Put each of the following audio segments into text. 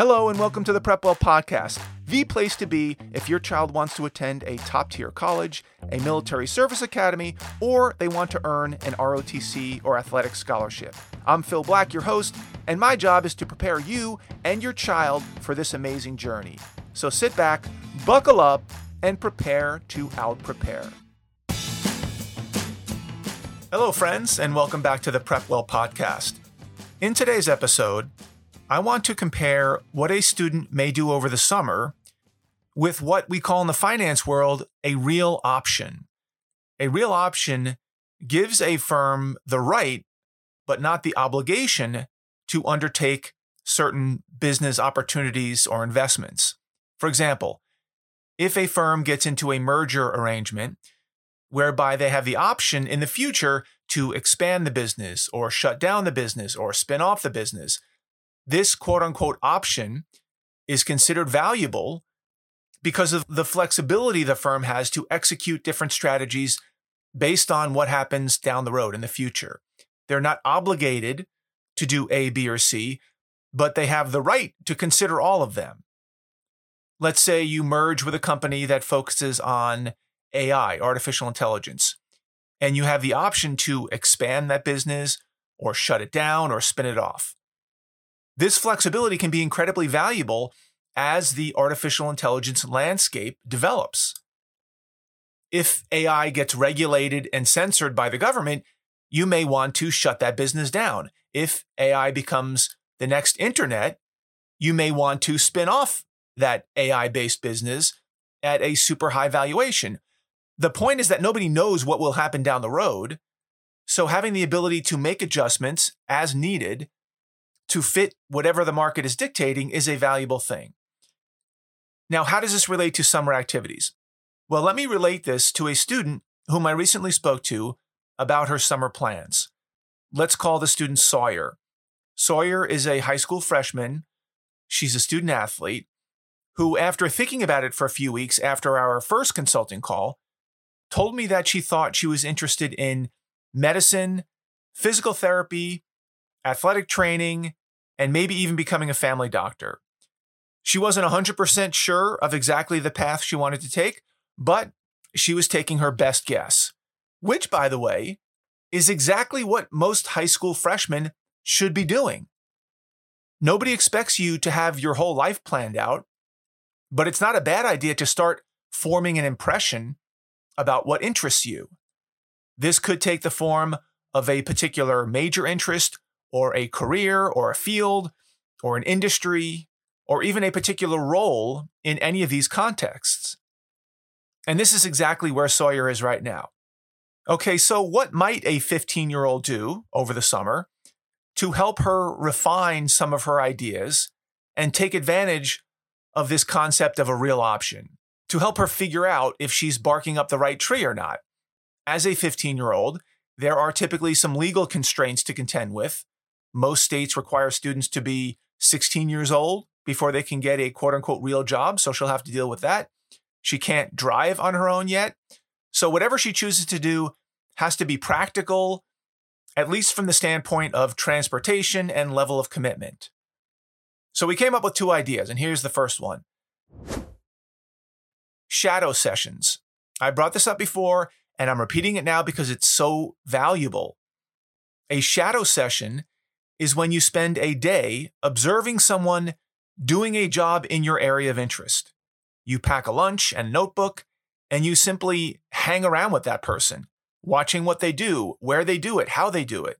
Hello, and welcome to the Prepwell Podcast, the place to be if your child wants to attend a top tier college, a military service academy, or they want to earn an ROTC or athletic scholarship. I'm Phil Black, your host, and my job is to prepare you and your child for this amazing journey. So sit back, buckle up, and prepare to out prepare. Hello, friends, and welcome back to the Prepwell Podcast. In today's episode, I want to compare what a student may do over the summer with what we call in the finance world a real option. A real option gives a firm the right, but not the obligation, to undertake certain business opportunities or investments. For example, if a firm gets into a merger arrangement whereby they have the option in the future to expand the business or shut down the business or spin off the business, this quote unquote option is considered valuable because of the flexibility the firm has to execute different strategies based on what happens down the road in the future. They're not obligated to do A, B, or C, but they have the right to consider all of them. Let's say you merge with a company that focuses on AI, artificial intelligence, and you have the option to expand that business or shut it down or spin it off. This flexibility can be incredibly valuable as the artificial intelligence landscape develops. If AI gets regulated and censored by the government, you may want to shut that business down. If AI becomes the next internet, you may want to spin off that AI based business at a super high valuation. The point is that nobody knows what will happen down the road. So having the ability to make adjustments as needed to fit whatever the market is dictating is a valuable thing. Now, how does this relate to summer activities? Well, let me relate this to a student whom I recently spoke to about her summer plans. Let's call the student Sawyer. Sawyer is a high school freshman. She's a student athlete who, after thinking about it for a few weeks after our first consulting call, told me that she thought she was interested in medicine, physical therapy, athletic training, and maybe even becoming a family doctor. She wasn't 100% sure of exactly the path she wanted to take, but she was taking her best guess, which, by the way, is exactly what most high school freshmen should be doing. Nobody expects you to have your whole life planned out, but it's not a bad idea to start forming an impression about what interests you. This could take the form of a particular major interest or a career or a field or an industry or even a particular role in any of these contexts. And this is exactly where Sawyer is right now. Okay, so what might a 15 year old do over the summer to help her refine some of her ideas and take advantage of this concept of a real option, to help her figure out if she's barking up the right tree or not? As a 15 year old, there are typically some legal constraints to contend with, most states require students to be 16 years old before they can get a quote unquote real job. So she'll have to deal with that. She can't drive on her own yet. So whatever she chooses to do has to be practical, at least from the standpoint of transportation and level of commitment. So we came up with two ideas, and here's the first one shadow sessions. I brought this up before, and I'm repeating it now because it's so valuable. A shadow session is when you spend a day observing someone doing a job in your area of interest. You pack a lunch and notebook, and you simply hang around with that person, watching what they do, where they do it, how they do it.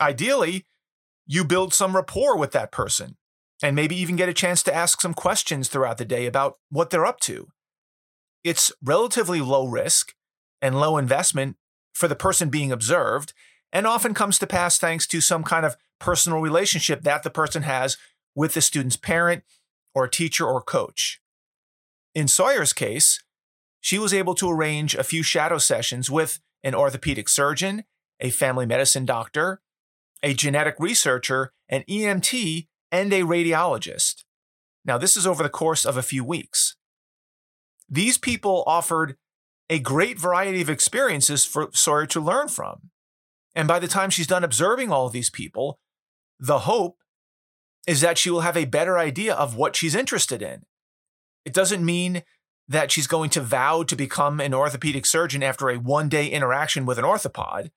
Ideally, you build some rapport with that person and maybe even get a chance to ask some questions throughout the day about what they're up to. It's relatively low risk and low investment for the person being observed, and often comes to pass thanks to some kind of personal relationship that the person has with the student's parent or teacher or coach. In Sawyer's case, she was able to arrange a few shadow sessions with an orthopedic surgeon, a family medicine doctor, a genetic researcher, an EMT, and a radiologist. Now, this is over the course of a few weeks. These people offered a great variety of experiences for Sawyer to learn from. And by the time she's done observing all these people, the hope is that she will have a better idea of what she's interested in. It doesn't mean that she's going to vow to become an orthopedic surgeon after a one day interaction with an orthopod.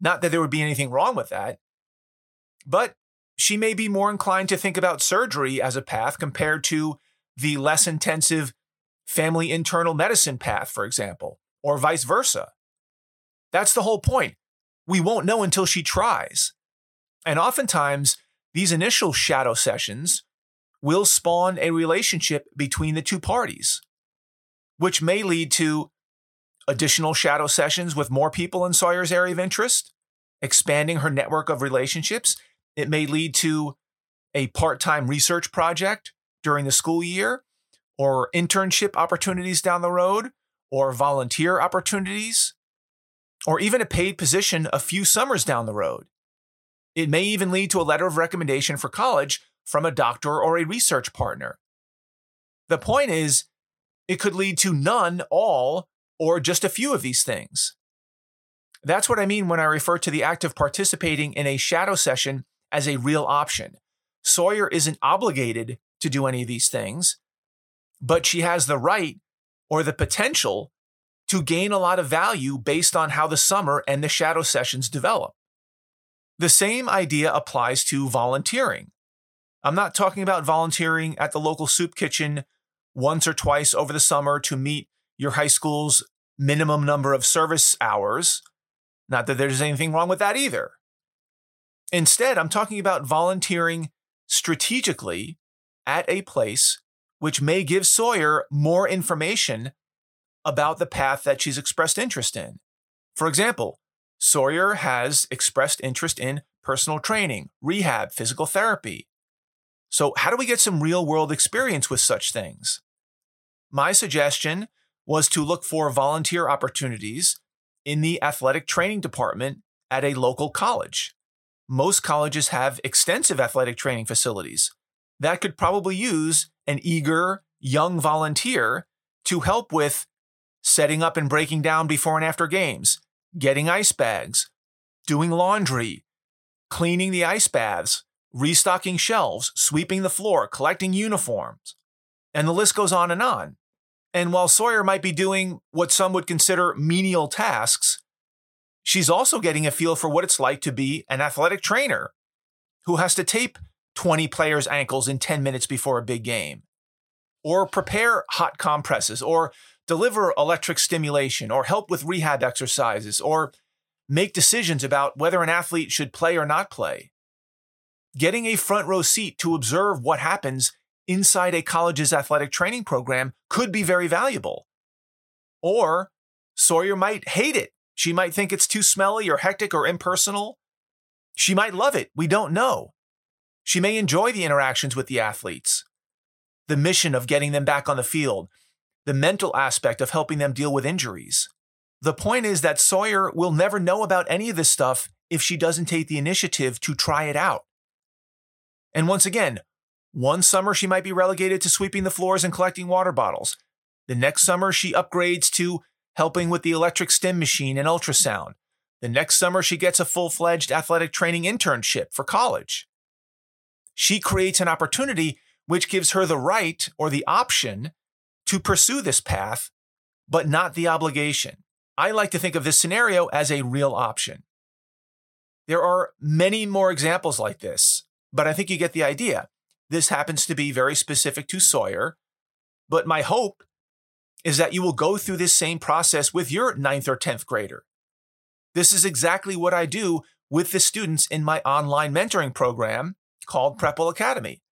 Not that there would be anything wrong with that. But she may be more inclined to think about surgery as a path compared to the less intensive family internal medicine path, for example, or vice versa. That's the whole point. We won't know until she tries. And oftentimes, these initial shadow sessions will spawn a relationship between the two parties which may lead to additional shadow sessions with more people in Sawyer's area of interest, expanding her network of relationships. It may lead to a part time research project during the school year, or internship opportunities down the road, or volunteer opportunities, or even a paid position a few summers down the road. It may even lead to a letter of recommendation for college from a doctor or a research partner. The point is, it could lead to none, all, or just a few of these things. That's what I mean when I refer to the act of participating in a shadow session as a real option. Sawyer isn't obligated to do any of these things, but she has the right or the potential to gain a lot of value based on how the summer and the shadow sessions develop. The same idea applies to volunteering. I'm not talking about volunteering at the local soup kitchen once or twice over the summer to meet your high school's minimum number of service hours. Not that there's anything wrong with that either. Instead, I'm talking about volunteering strategically at a place which may give Sawyer more information about the path that she's expressed interest in. For example, Sawyer has expressed interest in personal training, rehab, physical therapy. So, how do we get some real world experience with such things? My suggestion was to look for volunteer opportunities in the athletic training department at a local college. Most colleges have extensive athletic training facilities that could probably use an eager young volunteer to help with setting up and breaking down before and after games, getting ice bags, doing laundry, cleaning the ice baths, restocking shelves, sweeping the floor, collecting uniforms. And the list goes on and on. And while Sawyer might be doing what some would consider menial tasks, she's also getting a feel for what it's like to be an athletic trainer who has to tape 20 players' ankles in 10 minutes before a big game, or prepare hot compresses, or deliver electric stimulation, or help with rehab exercises, or make decisions about whether an athlete should play or not play. Getting a front row seat to observe what happens inside a college's athletic training program could be very valuable. Or Sawyer might hate it. She might think it's too smelly or hectic or impersonal. She might love it. We don't know. She may enjoy the interactions with the athletes, the mission of getting them back on the field, the mental aspect of helping them deal with injuries. The point is that Sawyer will never know about any of this stuff if she doesn't take the initiative to try it out. And once again, one summer, she might be relegated to sweeping the floors and collecting water bottles. The next summer, she upgrades to helping with the electric stim machine and ultrasound. The next summer, she gets a full fledged athletic training internship for college. She creates an opportunity which gives her the right or the option to pursue this path, but not the obligation. I like to think of this scenario as a real option. There are many more examples like this, but I think you get the idea. This happens to be very specific to Sawyer. But my hope is that you will go through this same process with your ninth or 10th grader. This is exactly what I do with the students in my online mentoring program called Prepwell Academy.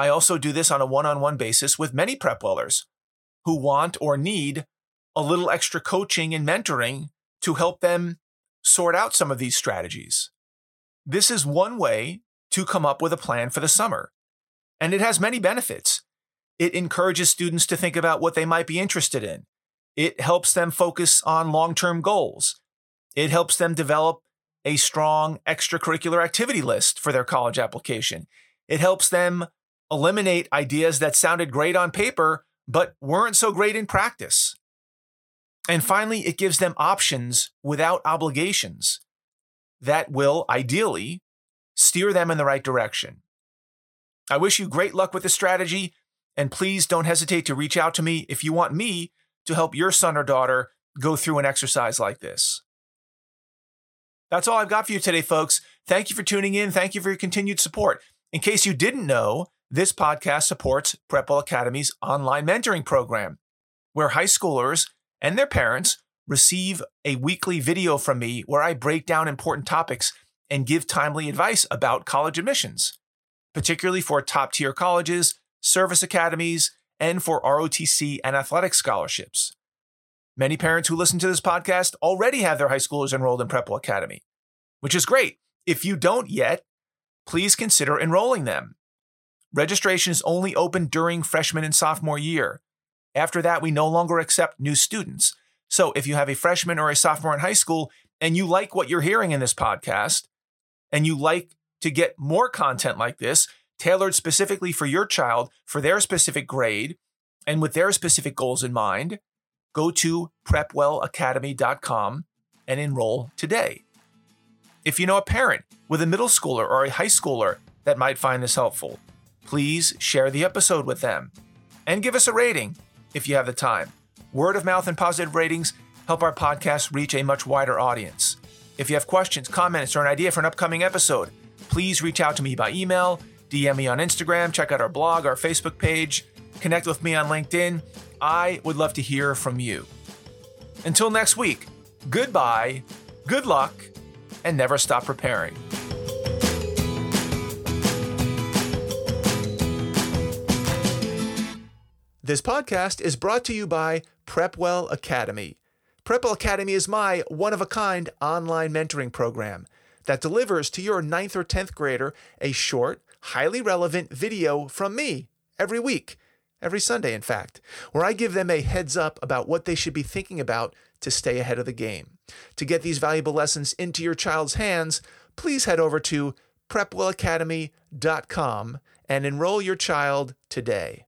I also do this on a one on one basis with many prep wellers who want or need a little extra coaching and mentoring to help them sort out some of these strategies. This is one way to come up with a plan for the summer. And it has many benefits. It encourages students to think about what they might be interested in. It helps them focus on long term goals. It helps them develop a strong extracurricular activity list for their college application. It helps them eliminate ideas that sounded great on paper, but weren't so great in practice. And finally, it gives them options without obligations that will ideally steer them in the right direction. I wish you great luck with this strategy, and please don't hesitate to reach out to me if you want me to help your son or daughter go through an exercise like this. That's all I've got for you today, folks. Thank you for tuning in. Thank you for your continued support. In case you didn't know, this podcast supports Prepwell Academy's online mentoring program, where high schoolers and their parents receive a weekly video from me where I break down important topics and give timely advice about college admissions, particularly for top tier colleges, service academies, and for ROTC and athletic scholarships. Many parents who listen to this podcast already have their high schoolers enrolled in Prepwell Academy, which is great. If you don't yet, please consider enrolling them. Registration is only open during freshman and sophomore year. After that, we no longer accept new students. So if you have a freshman or a sophomore in high school and you like what you're hearing in this podcast, and you like to get more content like this, tailored specifically for your child, for their specific grade, and with their specific goals in mind, go to prepwellacademy.com and enroll today. If you know a parent with a middle schooler or a high schooler that might find this helpful, please share the episode with them and give us a rating if you have the time. Word of mouth and positive ratings help our podcast reach a much wider audience. If you have questions, comments, or an idea for an upcoming episode, please reach out to me by email, DM me on Instagram, check out our blog, our Facebook page, connect with me on LinkedIn. I would love to hear from you. Until next week, goodbye, good luck, and never stop preparing. This podcast is brought to you by Prepwell Academy. Prepwell Academy is my one of a kind online mentoring program that delivers to your 9th or 10th grader a short, highly relevant video from me every week, every Sunday, in fact, where I give them a heads up about what they should be thinking about to stay ahead of the game. To get these valuable lessons into your child's hands, please head over to prepwellacademy.com and enroll your child today.